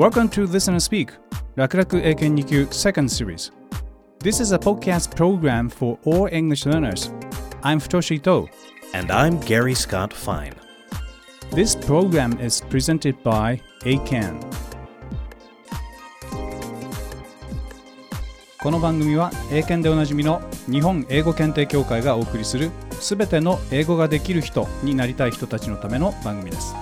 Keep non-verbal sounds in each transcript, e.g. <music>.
Welcome to Listen and Speak 楽々英検2級 Second Series This is a podcast program for all English learners I'm Futoshi Ito And I'm Gary Scott Fine. This program is presented by ACAN この番組は英検でおなじみの日本英語検定協会がお送りするすべての英語ができる人になりたい人たちのための番組です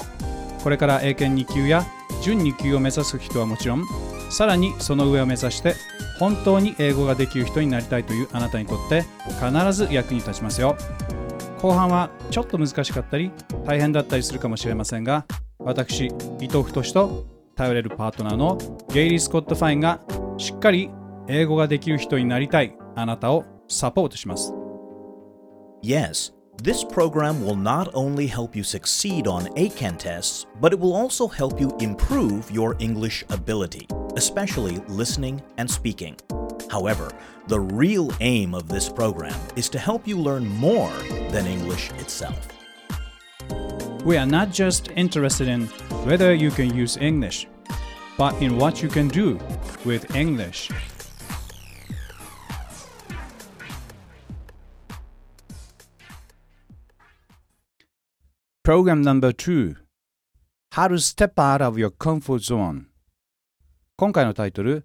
これから英検2級や準2級を目指す人はもちろんさらにその上を目指して本当に英語ができる人になりたいというあなたにとって必ず役に立ちますよ。後半はちょっと難しかったり大変だったりするかもしれませんが私伊藤太と頼れるパートナーのゲイリー・スコット・ファインがしっかり英語ができる人になりたいあなたをサポートします。Yes, this program will not only help you succeed on Eiken tests, but it will also help you improve your English ability, especially listening and speaking. However, the real aim of this program is to help you learn more than English itself. We are not just interested in whether you can use English, but in what you can do with English. Program No.2 How to Step Out of Your Comfort Zone 今回のタイトル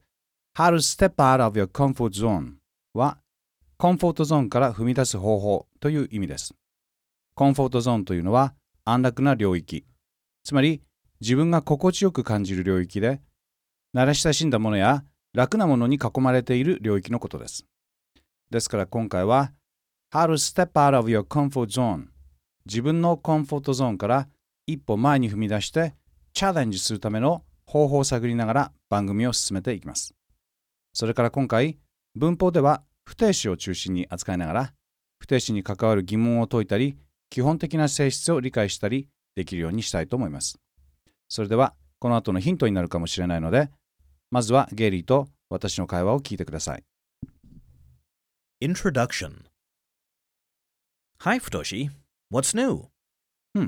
How to Step Out of Your Comfort Zone はコンフォートゾーンから踏み出す方法という意味です。コンフォートゾーンというのは安楽な領域つまり自分が心地よく感じる領域で慣れ親しんだものや楽なものに囲まれている領域のことです。ですから今回は How to Step Out of Your Comfort Zone 自分のコンフォートゾーンから一歩前に踏み出してチャレンジするための方法を探りながら番組を進めていきます。それから今回文法では不定詞を中心に扱いながら不定詞に関わる疑問を解いたり基本的な性質を理解したりできるようにしたいと思います。それではこの後のヒントになるかもしれないのでまずはゲイリーと私の会話を聞いてください。Introduction Hi, Futoshi. What's new? Hmm.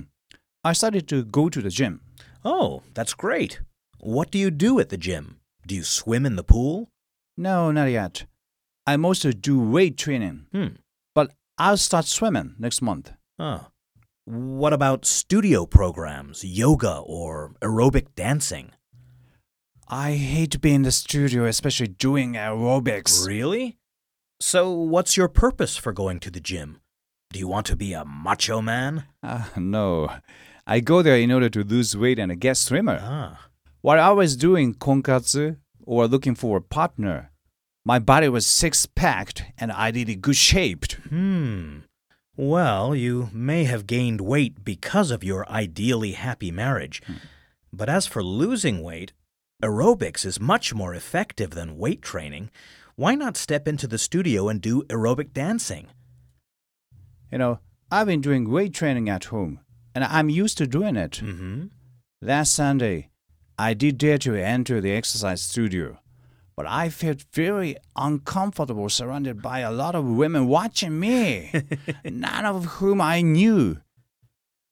I started to go to the gym. Oh, that's great. What do you do at the gym? Do you swim in the pool? No, not yet. I mostly do weight training, Hmm. but I'll start swimming next month. Oh. What about studio programs, yoga, or aerobic dancing? I hate to be in the studio, especially doing aerobics. Really? So, what's your purpose for going to the gym? Do you want to be a macho man? Ah, no. I go there in order to lose weight and get slimmer. Ah. While I was doing konkatsu or looking for a partner, my body was six packed and I ideally good shaped. Hmm. Well, you may have gained weight because of your ideally happy marriage. But as for losing weight, aerobics is much more effective than weight training. Why not step into the studio and do aerobic dancing? You know, I've been doing weight training at home and I'm used to doing it. Mm-hmm. Last Sunday, I did dare to enter the exercise studio, but I felt very uncomfortable surrounded by a lot of women watching me, <laughs> none of whom I knew.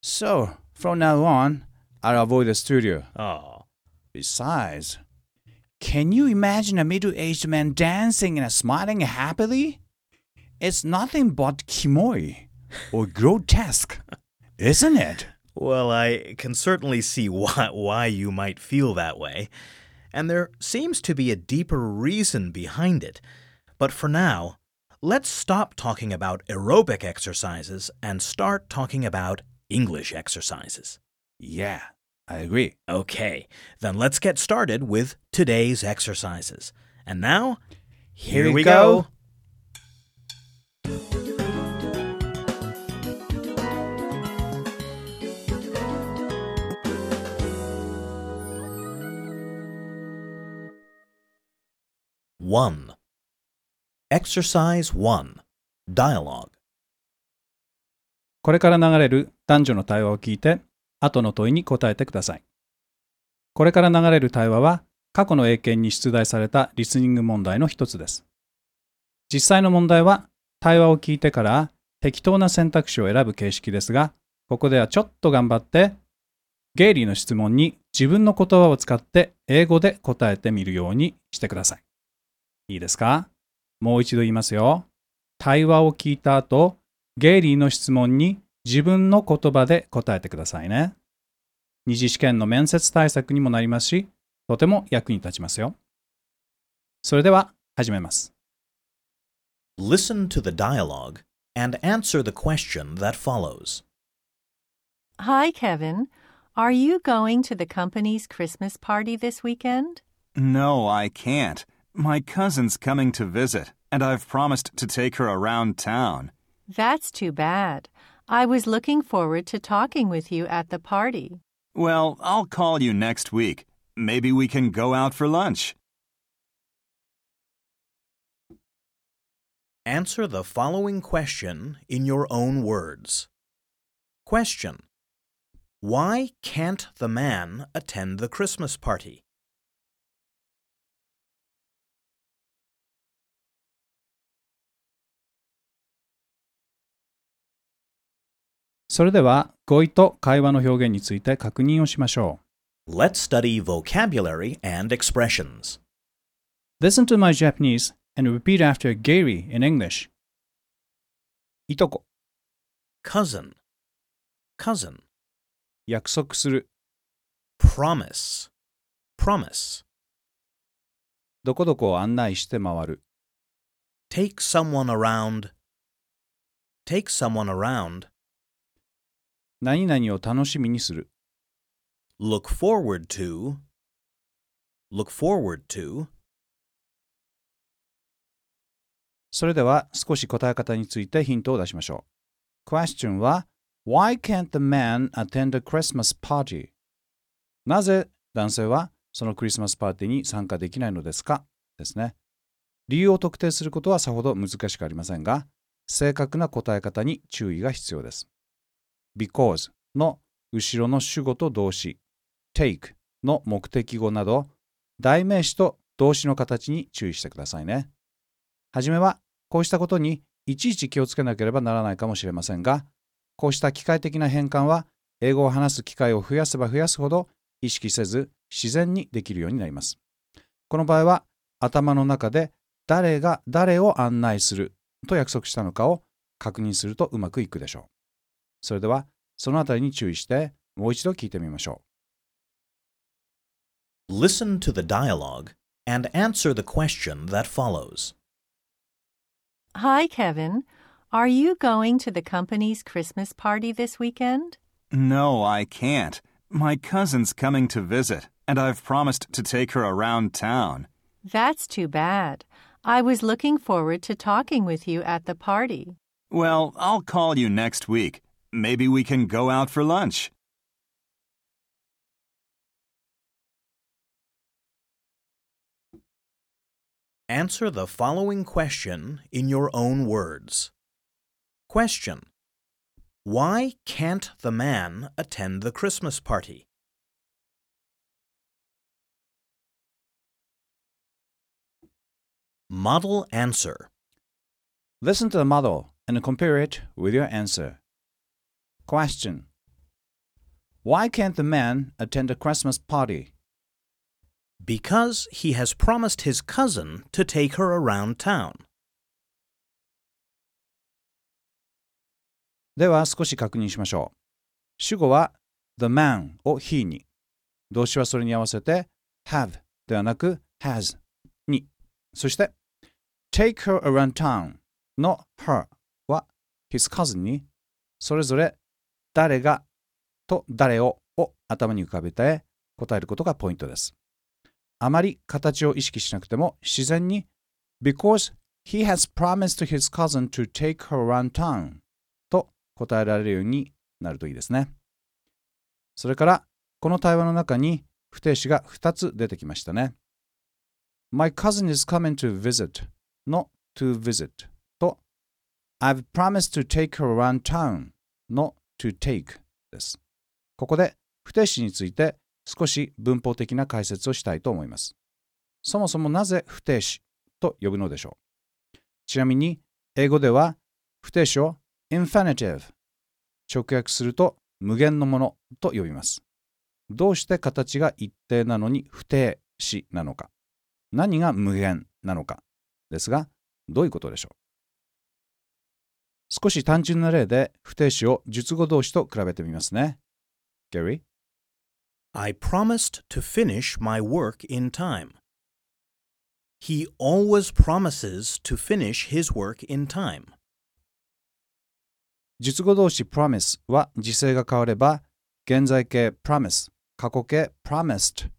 So, from now on, I'll avoid the studio. Oh. Besides, can you imagine a middle aged man dancing and smiling happily? It's nothing but kimoi or grotesque, isn't it? Well, I can certainly see why, why you might feel that way. And there seems to be a deeper reason behind it. But for now, let's stop talking about aerobic exercises and start talking about English exercises. Yeah, I agree. Okay, then let's get started with today's exercises. And now, here, Here we go. go. One. Exercise one. Dialogue. これから流れる男女の対話を聞いて、後の問いに答えてください。これから流れる対話は、過去の英検に出題されたリスニング問題の一つです。実際の問題は、対話を聞いてから適当な選択肢を選ぶ形式ですが、ここではちょっと頑張ってゲイリーの質問に自分の言葉を使って英語で答えてみるようにしてください。いいですかもう一度言いますよ。対話を聞いた後、ゲイリーの質問に自分の言葉で答えてくださいね。二次試験の面接対策にもなりますし、とても役に立ちますよ。それでは始めます。Listen to the dialogue and answer the question that follows. Hi, Kevin. Are you going to the company's Christmas party this weekend? No, I can't. My cousin's coming to visit, and I've promised to take her around town. That's too bad. I was looking forward to talking with you at the party. Well, I'll call you next week. Maybe we can go out for lunch. Answer the following question in your own words. Question Why can't the man attend the Christmas party? それでは語彙と会話の表現について確認をしましょ Let's study vocabulary and expressions. う。Listen to my Japanese and repeat after Gary in English. いとこ、Cousin, cousin, 約束する、promise, promise, どこどこを案内して回る、take someone around, take someone around, 何々を楽しみにする、look forward to, look forward to, それでは少し答え方についてヒントを出しましょう。Question は Why can't the man attend a Christmas party? なぜ男性はそのクリスマスパーティーに参加できないのですか？ですね。理由を特定することはさほど難しくありませんが、正確な答え方に注意が必要です。Because の後ろの主語と動詞、take の目的語など、代名詞と動詞の形に注意してくださいね。はじめはこうしたことにいちいち気をつけなければならないかもしれませんが、こうした機械的な変換は英語を話す機会を増やせば増やすほど意識せず自然にできるようになります。この場合は頭の中で誰が誰を案内すると約束したのかを確認するとうまくいくでしょう。それではそのあたりに注意してもう一度聞いてみましょ listen to the dialogue, and answer the question that follows. Hi, Kevin. Are you going to the company's Christmas party this weekend? No, I can't. My cousin's coming to visit, and I've promised to take her around town. That's too bad. I was looking forward to talking with you at the party. Well, I'll call you next week. Maybe we can go out for lunch. Answer the following question in your own words. Question Why can't the man attend the Christmas party? Model answer. Listen to the model and compare it with your answer. Question Why can't the man attend a Christmas party? Because he has promised his cousin to take her around town. では少し確認しましょう。主語は the man を he に。動詞はそれに合わせて have ではなく has に。そして take her around town の her は his cousin に。それぞれ 誰がと誰をを頭に浮かべて答えることがポイントです。あまり形を意識しなくても自然に because he has promised his cousin to take her around town と答えられるようになるといいですね。それから、この対話の中に不定詞が2つ出てきましたね。My cousin is coming to visit の to visit と I've promised to take her around town の to take です。ここで不定詞について少し文法的な解説をしたいと思います。そもそもなぜ不定詞と呼ぶのでしょう？ちなみに英語では不定詞を infinitive 直訳すると無限のものと呼びます。どうして形が一定なのに不定詞なのか何が無限なのかですがどういうことでしょう？少し単純な例で不定詞を述語動詞と比べてみますね。Gary? I promised to finish my work in time. He always promises to finish his work in time. 述語動詞 promise は時制が変われば現在形 promise 過去形 promised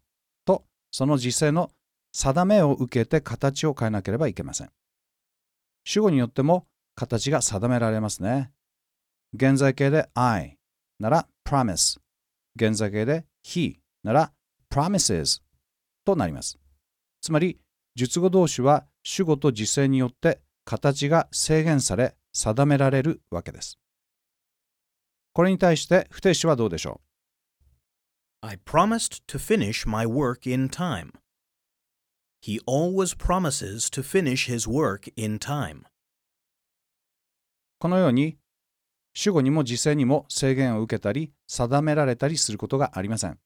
とその時制の定めを受けて形を変えなければいけません。主語によっても形が定められますね。現在形で I なら promise 現在形で he なら promises となります。つまり述語動詞は主語と時制によって形が制限され定められるわけです。これに対して不定詞はどうでしょう I promised to finish my work in time. He always promises to finish his work in time. このように主語にも時制にも制限を受けたり定められたりすることがありません。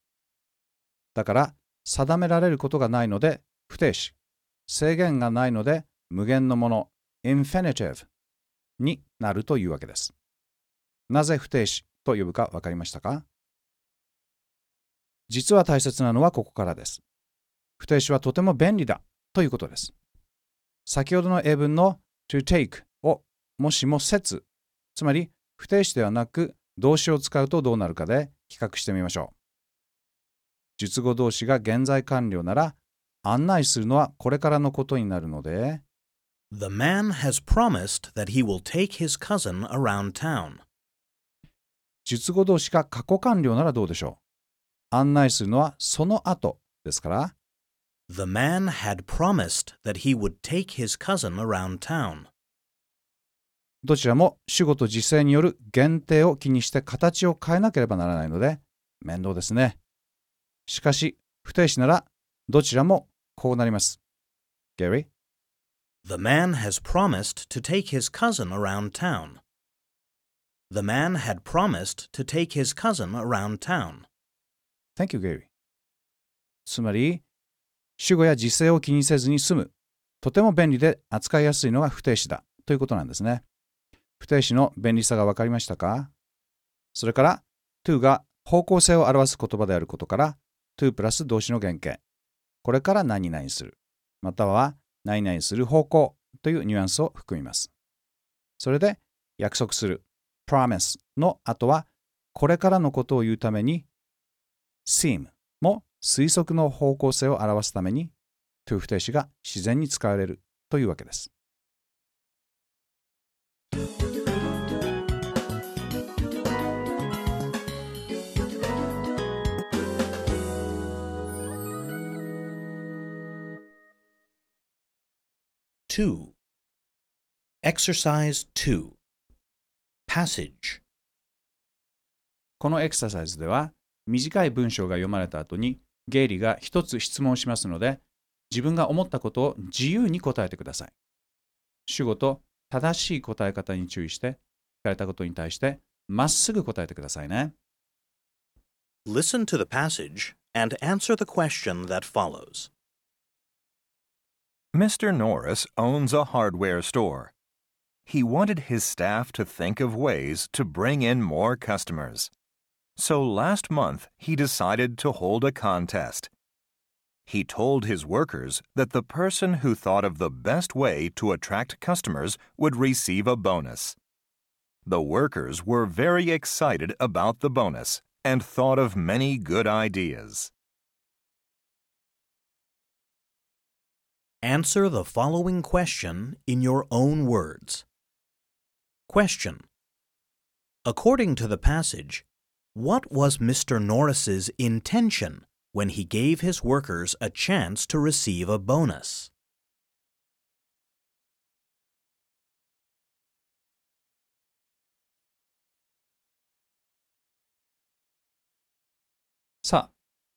だから定められることがないので不定詞、制限がないので無限のもの infinitive になるというわけです。なぜ不定詞と呼ぶか分かりましたか？実は大切なのはここからです。不定詞はとても便利だということです。先ほどの英文の to take もしも説、つまり不定詞ではなく動詞を使うとどうなるかで比較してみましょう。述語動詞が現在完了なら案内するのはこれからのことになるので The man has promised that he will take his cousin around town. 述語動詞が過去完了ならどうでしょう案内するのはその後ですから The man had promised that he would take his cousin around town. どちらも主語と時制による限定を気にして形を変えなければならないので面倒ですね。しかし不定詞ならどちらもこうなります。Gary? The man has promised to take his cousin around town. The man had promised to take his cousin around town. Thank you, Gary. つまり、主語や時制を気にせずに済む、とても便利で扱いやすいのが不定詞だということなんですね。不定詞の便利さが分かりましたか？それから、to が方向性を表す言葉であることから、to プラス動詞の原型。これから何々する、または何々する方向というニュアンスを含みます。それで、約束する、promise の後は、これからのことを言うために、seem も推測の方向性を表すために to 不定詞が自然に使われるというわけです。2. Exercise 2. Passage. このエクササイズでは短い文章が読まれた後にゲイリーが一つ質問しますので自分が思ったことを自由に答えてください。主語と正しい答え方に注意して聞かれたことに対してまっすぐ答えてくださいね。Listen to the passage and answer the question that follows. Mr. Norris owns a hardware store. He wanted his staff to think of ways to bring in more customers. So last month, he decided to hold a contest. He told his workers that the person who thought of the best way to attract customers would receive a bonus. The workers were very excited about the bonus and thought of many good ideas. Answer the following question in your own words. Question. According to the passage, what was Mr. Norris's intention when he gave his workers a chance to receive a bonus? さあ、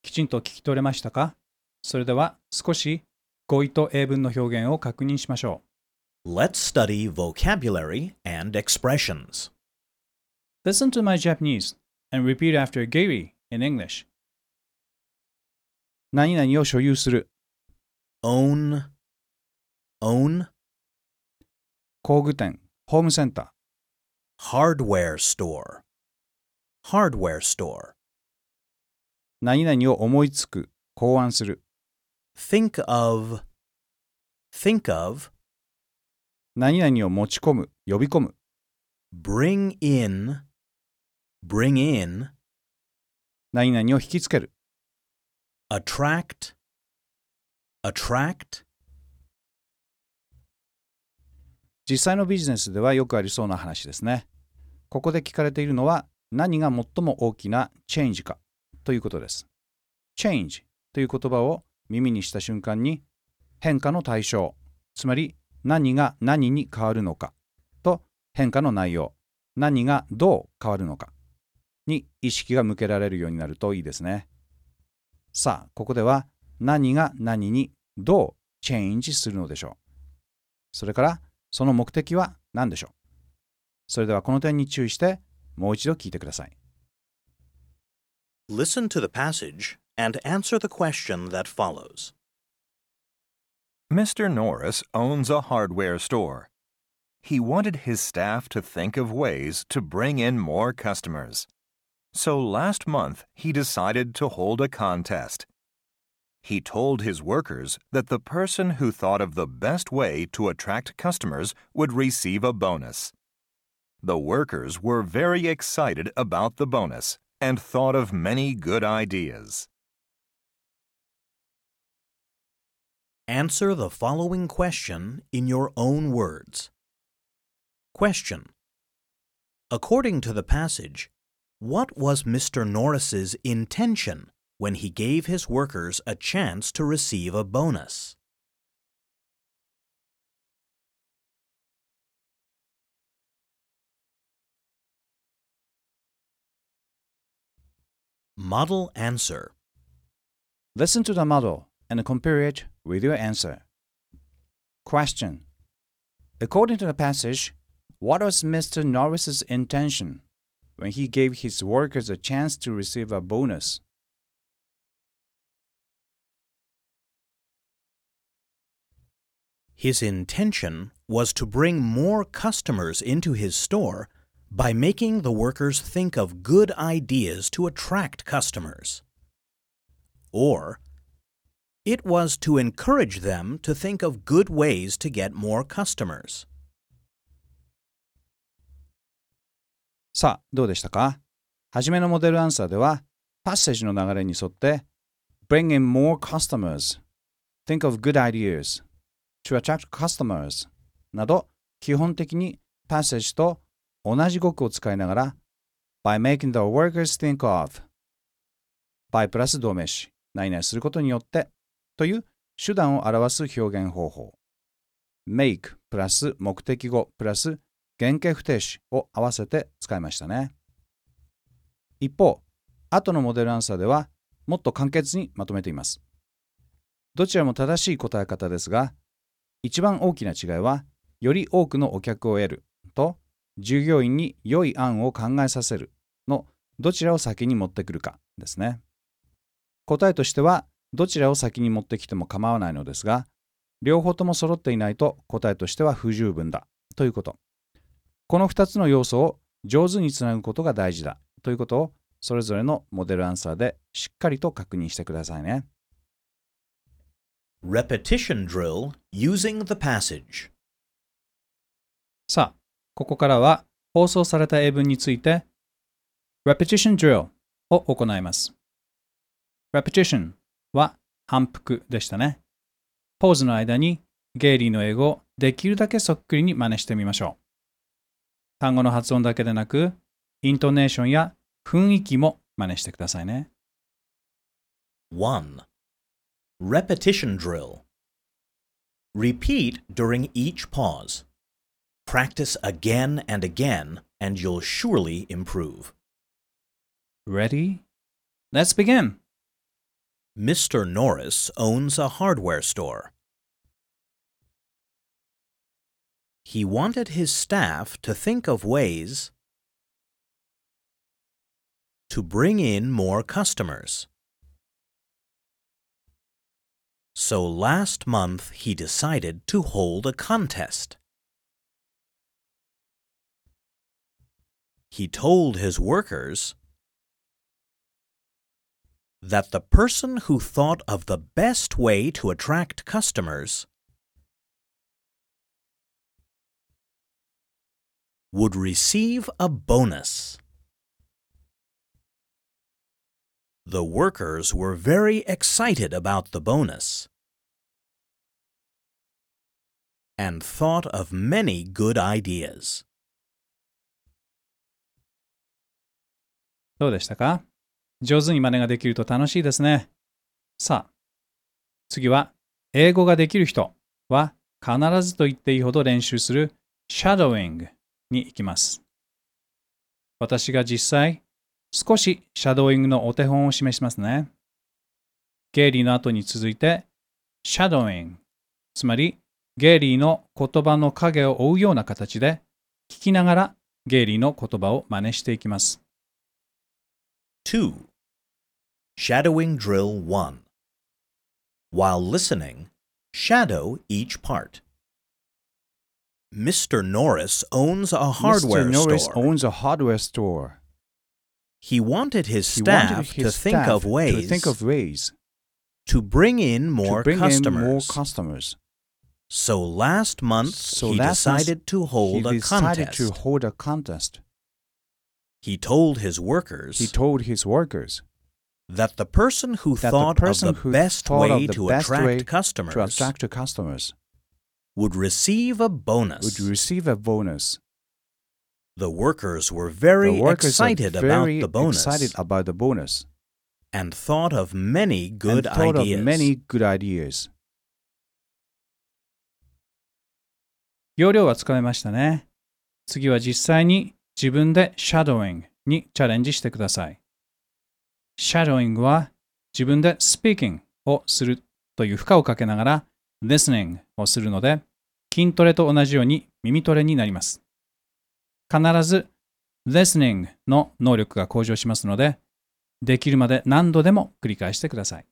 きちんと聞き取れましたかそれでは少し 語彙と英文の表現を確認しましょ Let's study vocabulary and expressions. う。Listen to my Japanese and repeat after Gary in English. 何々を所有する。 own, own, 工具店、ホームセンター。 hardware store, hardware store. 何々を思いつく、考案する。 Think of, think of, 何々を持ち込む、呼び込む。bring in, bring in, 何々を引きつける。attract, attract, 実際のビジネスではよくありそうな話ですね。ここで聞かれているのは何が最も大きな change かということです。change という言葉を耳にした瞬間に変化の対象、つまり何が何に変わるのかと変化の内容、何がどう変わるのかに意識が向けられるようになるといいですね。さあ、ここでは何が何にどう change するのでしょう。それからその目的は何でしょうそれではこの点に注意してもう一度聞いてください。Listen to the passage and answer the question that follows. Mr. Norris owns a hardware store. He wanted his staff to think of ways to bring in more customers. So last month, he decided to hold a contest. He told his workers that the person who thought of the best way to attract customers would receive a bonus. The workers were very excited about the bonus and thought of many good ideas. Answer the following question in your own words. Question. According to the passage, what was Mr. Norris's intention when he gave his workers a chance to receive a bonus? Model answer. Listen to the model and compare it with your answer. Question. According to the passage, what was Mr. Norris's intention when he gave his workers a chance to receive a bonus? His intention was to bring more customers into his store by making the workers think of good ideas to attract customers. Or, it was to encourage them to think of good ways to get more customers. さあ、どうでしたかはじめのモデルアンサーでは、パッセージの流れに沿って、Bring in more customers, think of good ideas, to attract customers など、基本的にパッセージと同じ語句を使いながら、by making the workers think of, by プラス動名詞、何々することによってという手段を表す表現方法。make プラス目的語プラス原型不定詞を合わせて使いましたね。一方、後のモデルアンサーではもっと簡潔にまとめています。どちらも正しい答え方ですが、一番大きな違いは、より多くのお客を得ると、従業員に良い案を考えさせるのどちらを先に持ってくるかですね。答えとしては、どちらを先に持ってきても構わないのですが、両方とも揃っていないと答えとしては不十分だということ。この2つの要素を上手につなぐことが大事だということをそれぞれのモデルアンサーでしっかりと確認してくださいね。Repetition drill using the passage. さあ、ここからは放送された英文について Repetition drill を行います。Repetition は反復でしたね。ポーズの間にゲイリーの英語をできるだけそっくりに真似してみましょう。単語の発音だけでなく、イントネーションや雰囲気も真似してくださいね。1. Repetition drill. Repeat during each pause. Practice again and again, and you'll surely improve. Ready? Let's begin! Mr. Norris owns a hardware store. He wanted his staff to think of ways to bring in more customers. So last month he decided to hold a contest. He told his workers that the person who thought of the best way to attract customers would receive a bonus. The workers were very excited about the bonus and thought of many good ideas. どうでしたか 上手に真似ができると楽しいですね。さあ、次は、英語ができる人は必ずと言っていいほど練習する shadowing に行きます。私が実際、少しシャドーイングのお手本を示しますね。ゲイリーの後に続いて、シャドーイング、つまりゲイリーの言葉の影を追うような形で、聞きながらゲイリーの言葉を真似していきます。2. Shadowing Drill 1. While listening, shadow each part. Mr. Norris owns a hardware store. Mr. Norris store. owns a hardware store. he wanted his He staff wanted to think staff of ways to think of ways to bring in more to bring customers. in more customers. so last month So he last decided to hold he a decided contest. to hold a contest. he told his workers He told his workers that the person who that thought the person of the who best thought way of the to best attract way customers to attract the customers would receive a bonus. would receive a bonus. The workers were very the workers excited are about very the bonus excited about the bonus and thought of many good and thought ideas. of many good ideas. 要領はつかめましたね。次は実際に自分で shadowing にチャレンジしてください。 Shadowing は自分で speaking をするという負荷をかけながら listening をするので筋トレと同じように耳トレになります。必ず listening の能力が向上しますのでできるまで何度でも繰り返してください。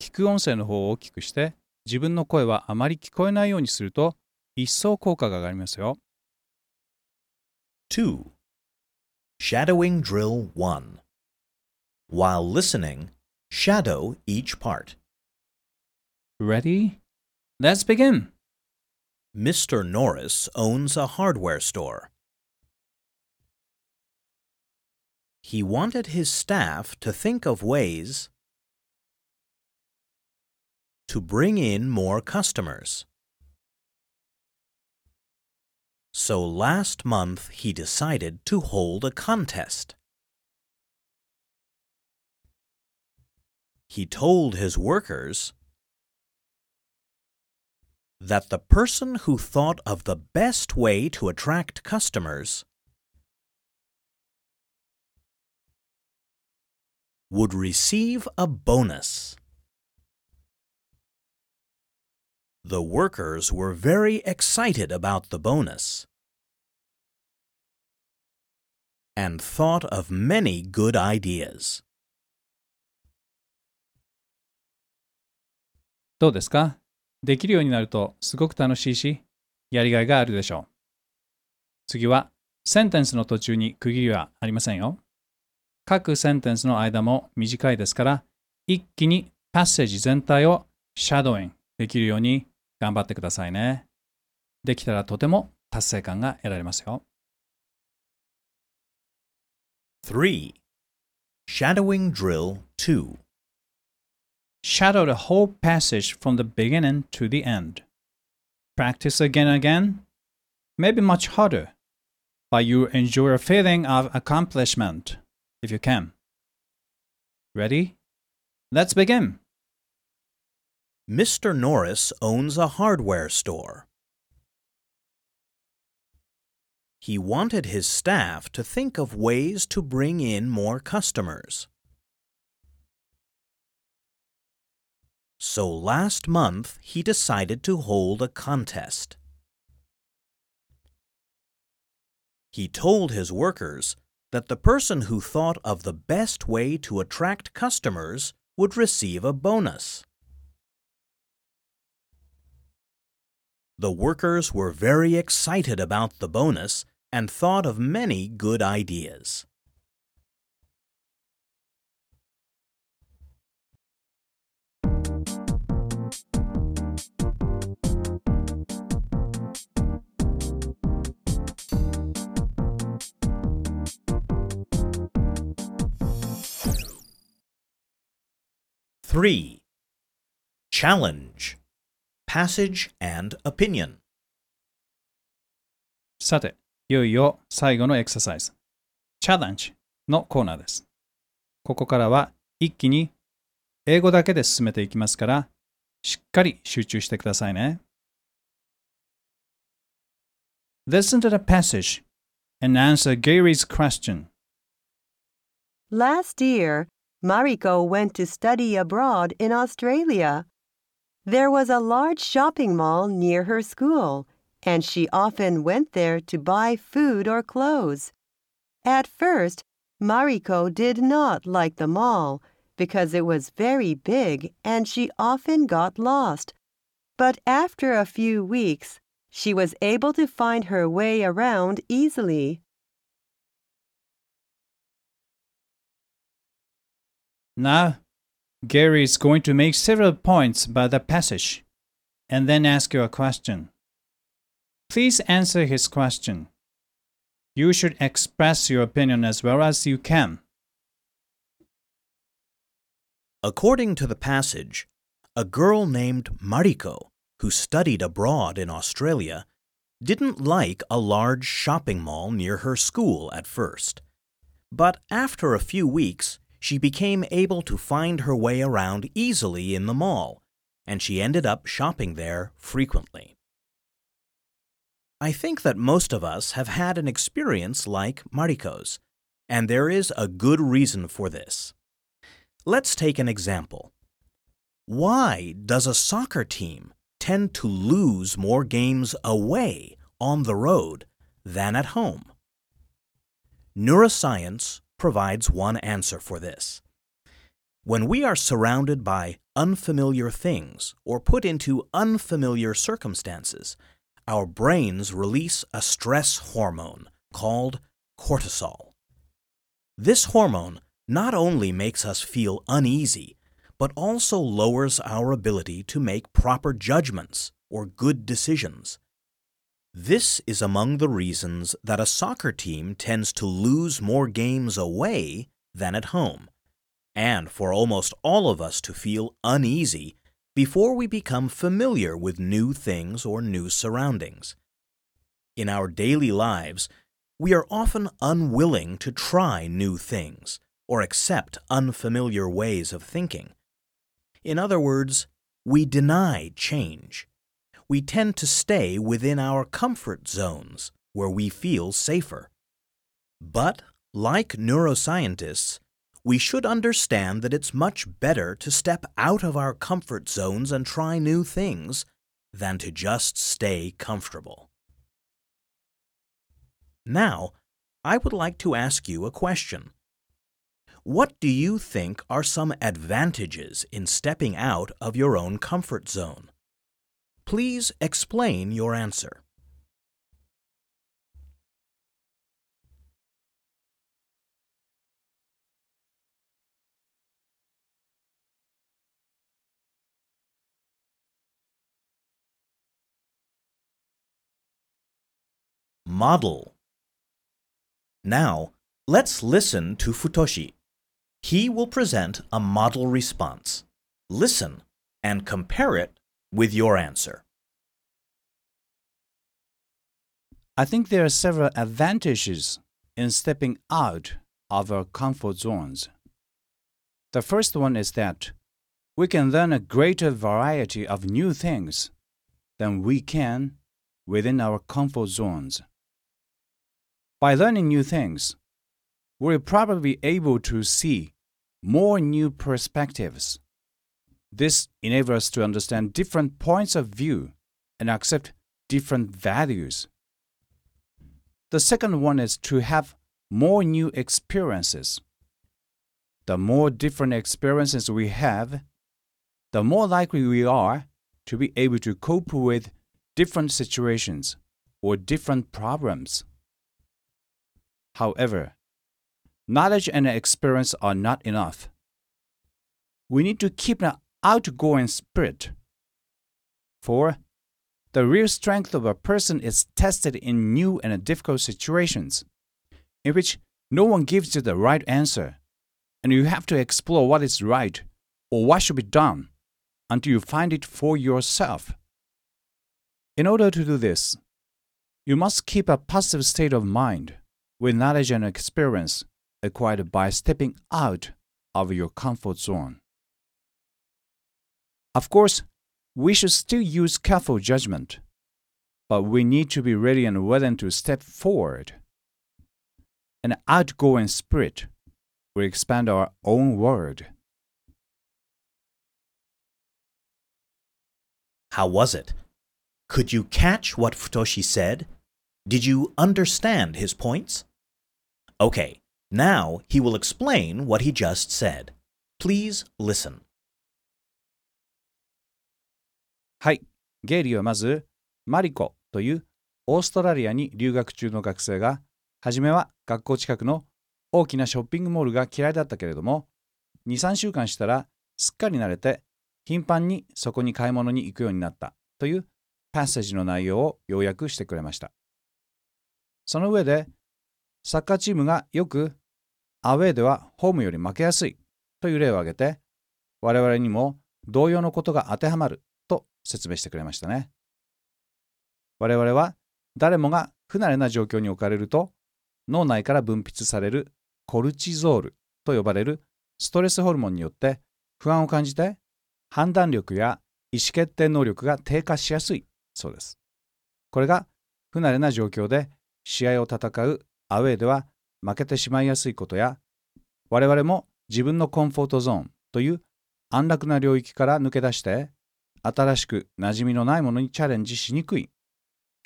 聞く音声の方を大きくして自分の声はあまり聞こえないようにすると一層効果が上がりますよ。2. Shadowing Drill 1. While listening, shadow each part. Ready? Let's begin! Mr. Norris owns a hardware store. He wanted his staff to think of ways to bring in more customers. So last month he decided to hold a contest. He told his workers that the person who thought of the best way to attract customers would receive a bonus. The workers were very excited about the bonus and thought of many good ideas. どうですか？できるようになるとすごく楽しいし、やりがいがあるでしょう。次は、センテンスの途中に区切りはありませんよ。各センテンスの間も短いですから、一気にパッセージ全体をシャドーインできるように頑張ってくださいね。できたらとても達成感が得られますよ。3. Shadowing Drill 2. Shadow the whole passage from the beginning to the end. Practice again and again, maybe much harder, but you enjoy a feeling of accomplishment if you can. Ready? Let's begin. Mr. Norris owns a hardware store. He wanted his staff to think of ways to bring in more customers. So last month he decided to hold a contest. He told his workers that the person who thought of the best way to attract customers would receive a bonus. The workers were very excited about the bonus and thought of many good ideas. Three. Challenge. Passage and opinion. さて、いよいよ最後のエクササイズ、チャレンジのコーナーです。ここからは一気に英語だけで進めていきますから、しっかり集中してくださいね。Listen to the passage and answer Gary's question. Last year, Mariko went to study abroad in Australia. There was a large shopping mall near her school, and she often went there to buy food or clothes. At first, Mariko did not like the mall because it was very big and she often got lost. But after a few weeks, she was able to find her way around easily. Now, Gary is going to make several points about the passage and then ask you a question. Please answer his question. You should express your opinion as well as you can. According to the passage, a girl named Mariko, who studied abroad in Australia, didn't like a large shopping mall near her school at first. But after a few weeks, she became able to find her way around easily in the mall, and she ended up shopping there frequently. I think that most of us have had an experience like Mariko's, and there is a good reason for this. Let's take an example. Why does a soccer team tend to lose more games away on the road than at home? Neuroscience provides one answer for this. When we are surrounded by unfamiliar things or put into unfamiliar circumstances, our brains release a stress hormone called cortisol. This hormone not only makes us feel uneasy, but also lowers our ability to make proper judgments or good decisions. This is among the reasons that a soccer team tends to lose more games away than at home, and for almost all of us to feel uneasy before we become familiar with new things or new surroundings. In our daily lives, we are often unwilling to try new things or accept unfamiliar ways of thinking. In other words, we deny change. We tend to stay within our comfort zones where we feel safer. But, like neuroscientists, we should understand that it's much better to step out of our comfort zones and try new things than to just stay comfortable. Now, I would like to ask you a question. What do you think are some advantages in stepping out of your own comfort zone? Please explain your answer. Model. Now, let's listen to Futoshi. He will present a model response. Listen and compare it with your answer. I think there are several advantages in stepping out of our comfort zones. The first one is that we can learn a greater variety of new things than we can within our comfort zones. By learning new things, we're probably able to see more new perspectives. This enables us to understand different points of view and accept different values. The second one is to have more new experiences. The more different experiences we have, the more likely we are to be able to cope with different situations or different problems. However, knowledge and experience are not enough. We need to keep an outgoing spirit. For the real strength of a person is tested in new and difficult situations, in which no one gives you the right answer, and you have to explore what is right or what should be done until you find it for yourself. In order to do this, you must keep a positive state of mind with knowledge and experience acquired by stepping out of your comfort zone. Of course, we should still use careful judgment, but we need to be ready and willing to step forward. An outgoing spirit will expand our own world. How was it? Could you catch what Futoshi said? Did you understand his points? Okay, now he will explain what he just said. Please listen. はい、ゲイリーはまず、マリコというオーストラリアに留学中の学生が、はじめは学校近くの大きなショッピングモールが嫌いだったけれども、2、3週間したらすっかり慣れて、頻繁にそこに買い物に行くようになったというパッセージの内容を要約してくれました。その上で、サッカーチームがよくアウェーではホームより負けやすいという例を挙げて、我々にも同様のことが当てはまる説明してくれましたね。我々は誰もが不慣れな状況に置かれると脳内から分泌されるコルチゾールと呼ばれるストレスホルモンによって不安を感じて判断力や意思決定能力が低下しやすいそうです。これが不慣れな状況で試合を戦うアウェーでは負けてしまいやすいことや我々も自分のコンフォートゾーンという安楽な領域から抜け出して新しく馴染みのないものにチャレンジしにくい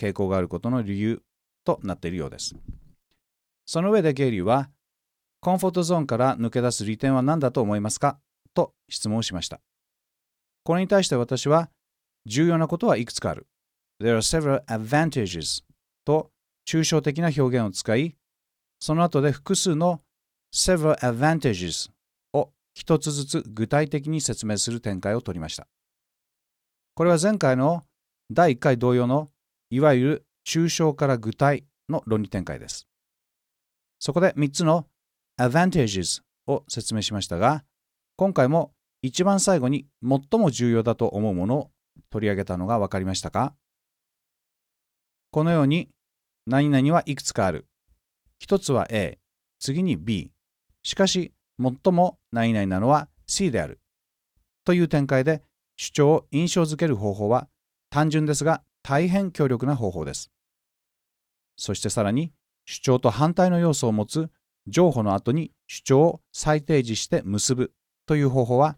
傾向があることの理由となっているようです。その上でゲイリーはコンフォートゾーンから抜け出す利点は何だと思いますか？と質問しました。これに対して私は重要なことはいくつかある。There are several advantages と抽象的な表現を使い、その後で複数の several advantages を一つずつ具体的に説明する展開を取りました。これは前回の第1回同様のいわゆる抽象から具体の論理展開です。そこで3つの advantages を説明しましたが、今回も一番最後に最も重要だと思うものを取り上げたのが分かりましたか？このように何々はいくつかある。一つは A、次に B。しかし、最も何々なのは C である。という展開で主張を印象づける方法は単純ですが大変強力な方法です。そしてさらに主張と反対の要素を持つ情報の後に主張を再提示して結ぶという方法は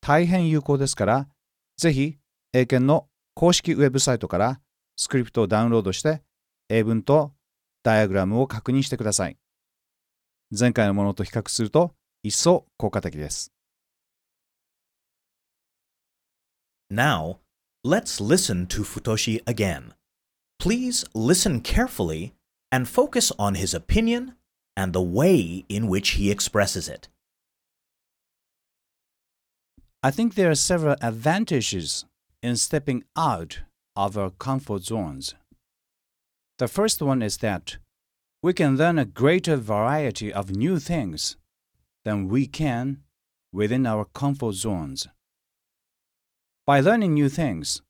大変有効ですから、ぜひ英検の公式ウェブサイトからスクリプトをダウンロードして英文とダイアグラムを確認してください。前回のものと比較すると一層効果的です。Now, let's listen to Futoshi again. Please listen carefully and focus on his opinion and the way in which he expresses it. I think there are several advantages in stepping out of our comfort zones. The first one is that we can learn a greater variety of new things than we can within our comfort zones. By learning new things,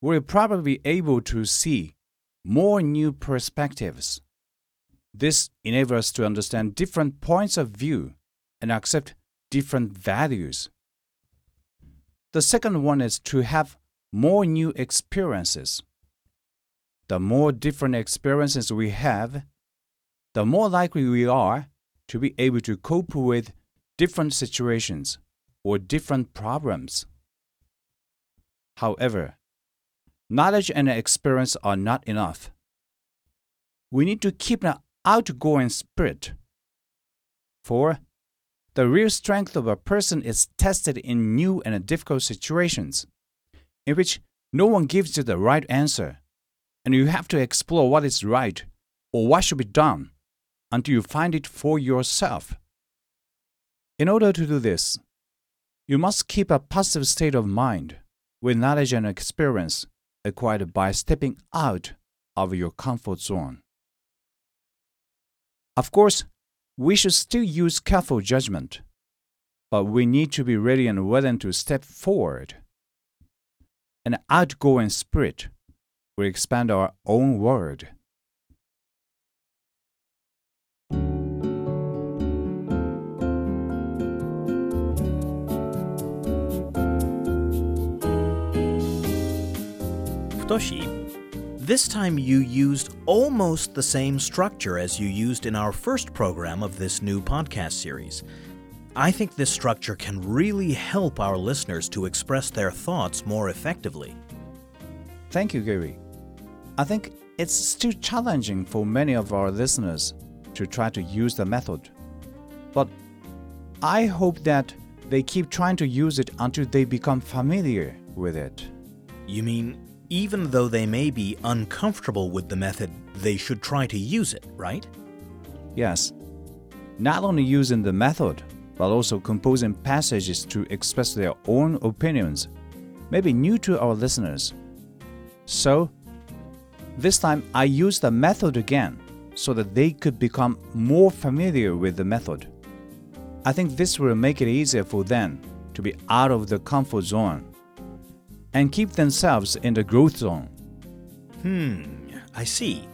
we're probably be able to see more new perspectives. This enables us to understand different points of view and accept different values. The second one is to have more new experiences the more different experiences we have, the more likely we are to be able to cope with different situations or different problems. However, knowledge and experience are not enough. We need to keep an outgoing spirit. For the real strength of a person is tested in new and difficult situations, in which no one gives you the right answer, and you have to explore what is right or what should be done until you find it for yourself. In order to do this, you must keep a positive state of mind with knowledge and experience acquired by stepping out of your comfort zone. Of course, we should still use careful judgment, but we need to be ready and willing to step forward. An outgoing spirit will expand our own world. This time you used almost the same structure as you used in our first program of this new podcast series. I think this structure can really help our listeners to express their thoughts more effectively. Thank you, Gary. I think it's still challenging for many of our listeners to try to use the method. But I hope that they keep trying to use it until they become familiar with it. You mean even though they may be uncomfortable with the method, they should try to use it, right? Yes. Not only using the method, but also composing passages to express their own opinions may be new to our listeners. So, this time I used the method again so that they could become more familiar with the method. I think this will make it easier for them to be out of the comfort zone and keep themselves in the growth zone. Hmm, I see.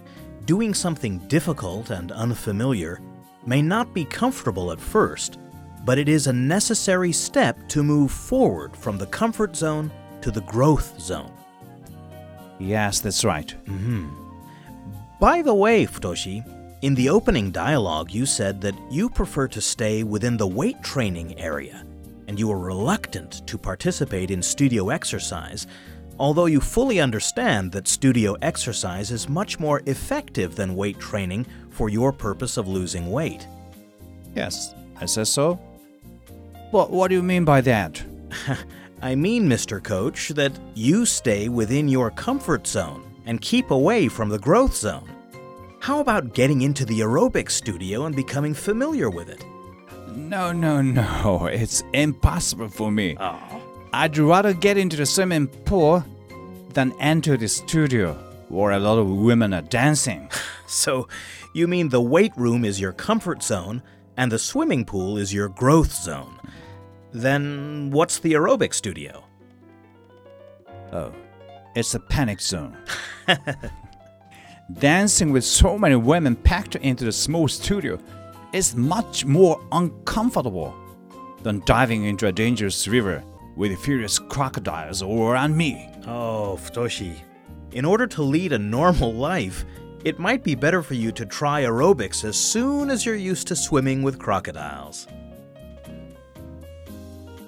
Doing something difficult and unfamiliar may not be comfortable at first, but it is a necessary step to move forward from the comfort zone to the growth zone. Yes, that's right. Mm-hmm. By the way, Futoshi, in the opening dialogue, you said that you prefer to stay within the weight training area and you are reluctant to participate in studio exercise, although you fully understand that studio exercise is much more effective than weight training for your purpose of losing weight. Yes, I said so. But what do you mean by that? <laughs> I mean, Mr. Coach, that you stay within your comfort zone and keep away from the growth zone. How about getting into the aerobic studio and becoming familiar with it? No, no, no. <laughs> It's impossible for me. Oh. I'd rather get into the swimming pool than enter the studio where a lot of women are dancing. <laughs> So, you mean the weight room is your comfort zone and the swimming pool is your growth zone? Then what's the aerobic studio? Oh, it's a panic zone. <laughs> Dancing with so many women packed into the small studio is much more uncomfortable than diving into a dangerous river with furious crocodiles all around me. Oh, Futoshi. In order to lead a normal life, it might be better for you to try aerobics as soon as you're used to swimming with crocodiles.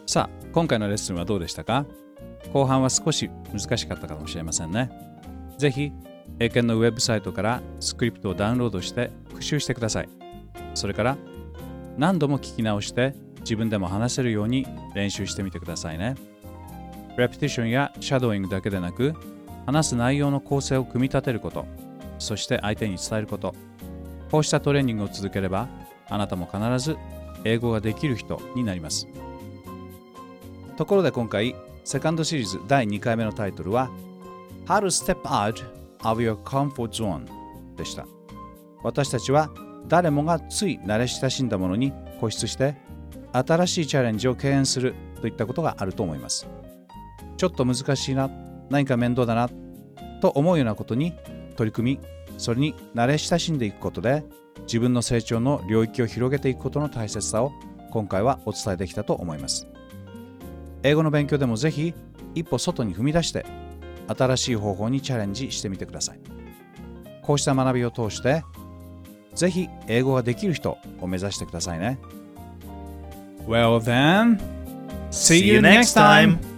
さあ、今回のレッスンはどうでしたか後半は少し難しかったかもしれませんね。ぜひ、英検のウェブサイトからスクリプトをダウンロードして復習してください。それから何度も聞き直して自分でも話せるように練習してみてくださいね。レプティションやシャドーイングだけでなく話す内容の構成を組み立てることそして相手に伝えること。こうしたトレーニングを続ければあなたも必ず英語ができる人になります。ところで今回セカンドシリーズ第2回目のタイトルは How to Step Out of Your Comfort Zone でした。私たちは誰もがつい慣れ親しんだものに固執して新しいチャレンジを敬遠するといったことがあると思います。ちょっと難しいな何か面倒だなと思うようなことに取り組みそれに慣れ親しんでいくことで自分の成長の領域を広げていくことの大切さを今回はお伝えできたと思います。英語の勉強でもぜひ一歩外に踏み出して新しい方法にチャレンジしてみてください。こうした学びを通してぜひ英語ができる人を目指してくださいね。Well then, see you next time!